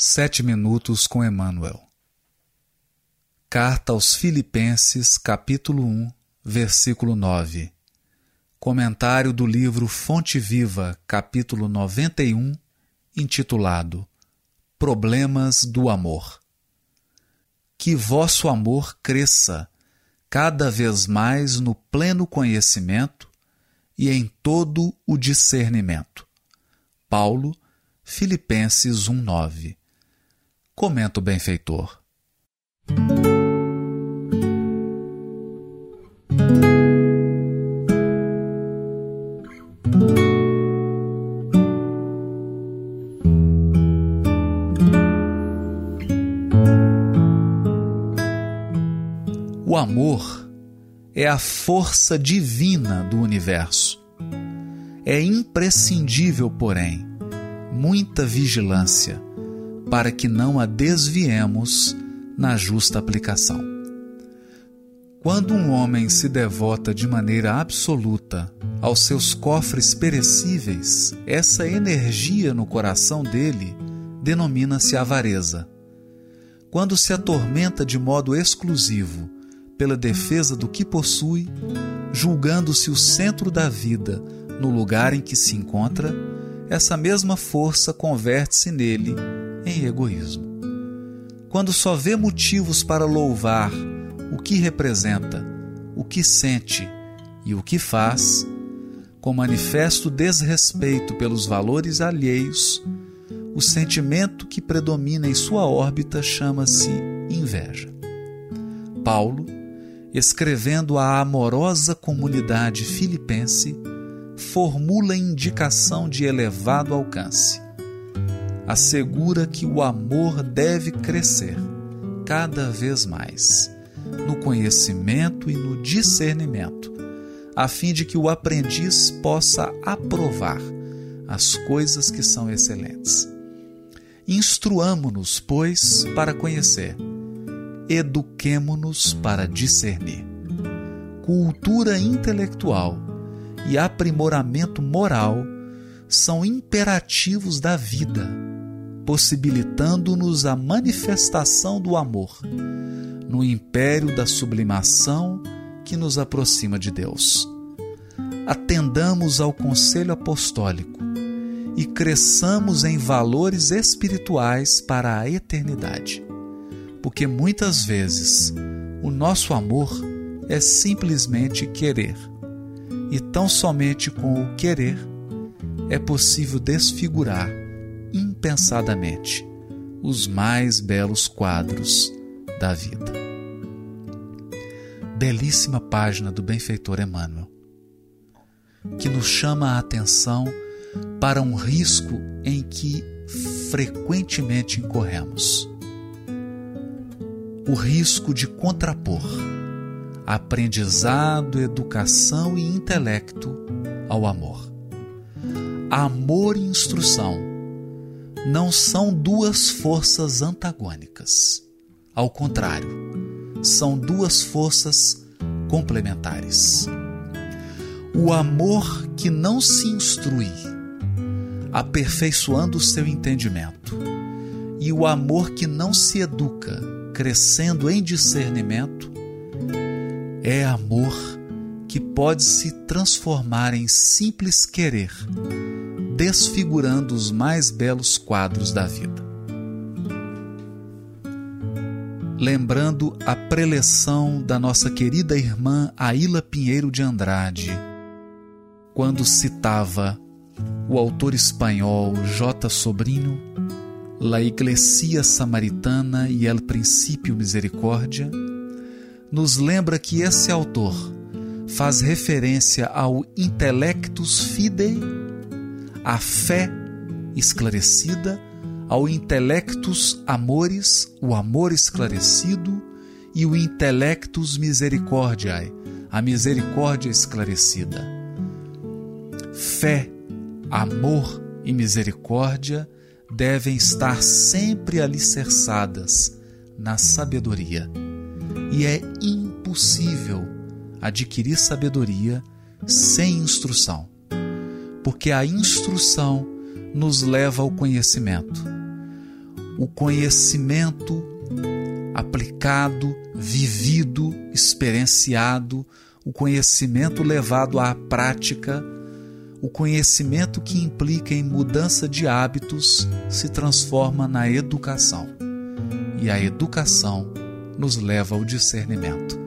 Sete minutos com Emmanuel. Carta aos Filipenses, capítulo 1, versículo 9. Comentário do livro Fonte Viva, capítulo 91, intitulado Problemas do Amor. Que vosso amor cresça cada vez mais no pleno conhecimento e em todo o discernimento. Paulo, Filipenses 1:9 comenta o benfeitor. O amor é a força divina do universo. É imprescindível, porém, muita vigilância para que não a desviemos na justa aplicação. Quando um homem se devota de maneira absoluta aos seus cofres perecíveis, essa energia no coração dele denomina-se avareza. Quando se atormenta de modo exclusivo pela defesa do que possui, julgando-se o centro da vida no lugar em que se encontra, essa mesma força converte-se nele em egoísmo. Quando só vê motivos para louvar o que representa, o que sente e o que faz, com manifesto desrespeito pelos valores alheios, o sentimento que predomina em sua órbita chama-se inveja. Paulo, escrevendo à amorosa comunidade filipense, formula indicação de elevado alcance assegura que o amor deve crescer cada vez mais no conhecimento e no discernimento, a fim de que o aprendiz possa aprovar as coisas que são excelentes. Instruamo-nos, pois, para conhecer, eduquemo-nos para discernir. Cultura intelectual e aprimoramento moral são imperativos da vida possibilitando-nos a manifestação do amor no império da sublimação que nos aproxima de Deus. Atendamos ao conselho apostólico e cresçamos em valores espirituais para a eternidade, porque muitas vezes o nosso amor é simplesmente querer, e tão somente com o querer é possível desfigurar impensadamente os mais belos quadros da vida. Belíssima página do benfeitor Emmanuel, que nos chama a atenção para um risco em que frequentemente incorremos. O risco de contrapor aprendizado, educação e intelecto ao amor. Amor e instrução não são duas forças antagônicas. Ao contrário, são duas forças complementares. O amor que não se instrui, aperfeiçoando o seu entendimento, e o amor que não se educa, crescendo em discernimento, é amor que pode se transformar em simples querer desfigurando os mais belos quadros da vida. Lembrando a preleção da nossa querida irmã Aila Pinheiro de Andrade, quando citava o autor espanhol J. Sobrinho, La Iglesia Samaritana e El Princípio Misericórdia, nos lembra que esse autor faz referência ao Intellectus Fidei à fé esclarecida, ao intelectus amores, o amor esclarecido, e o intelectus misericordiae, a misericórdia esclarecida. Fé, amor e misericórdia devem estar sempre alicerçadas na sabedoria. E é impossível adquirir sabedoria sem instrução porque a instrução nos leva ao conhecimento. o conhecimento aplicado, vivido, experienciado, o conhecimento levado à prática, o conhecimento que implica em mudança de hábitos se transforma na educação. E a educação nos leva ao discernimento.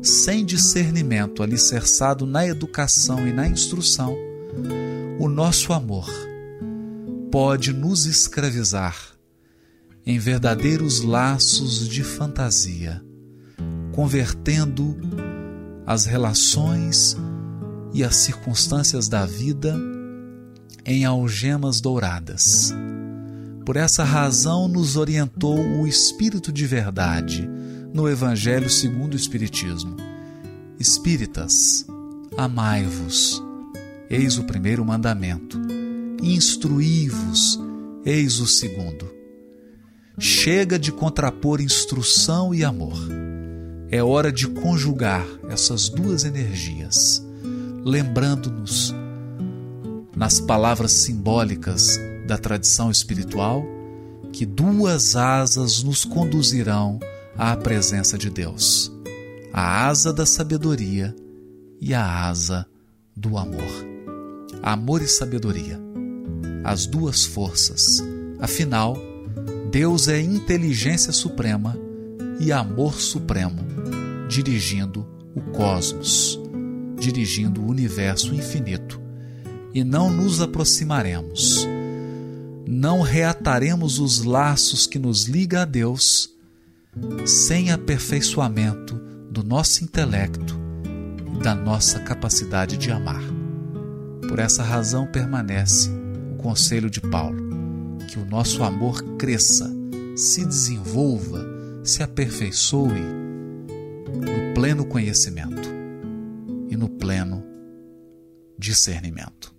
Sem discernimento alicerçado na educação e na instrução, o nosso amor pode nos escravizar em verdadeiros laços de fantasia, convertendo as relações e as circunstâncias da vida em algemas douradas. Por essa razão nos orientou o Espírito de Verdade no Evangelho segundo o Espiritismo. Espíritas, amai-vos, eis o primeiro mandamento. Instruí-vos, eis o segundo. Chega de contrapor instrução e amor. É hora de conjugar essas duas energias, lembrando-nos, nas palavras simbólicas da tradição espiritual, que duas asas nos conduzirão à presença de Deus: a asa da sabedoria e a asa do amor. Amor e sabedoria, as duas forças. Afinal, Deus é inteligência suprema e amor supremo, dirigindo o cosmos, dirigindo o universo infinito. E não nos aproximaremos, não reataremos os laços que nos liga a Deus sem aperfeiçoamento do nosso intelecto e da nossa capacidade de amar. Por essa razão permanece o conselho de Paulo que o nosso amor cresça, se desenvolva, se aperfeiçoe no pleno conhecimento e no pleno discernimento.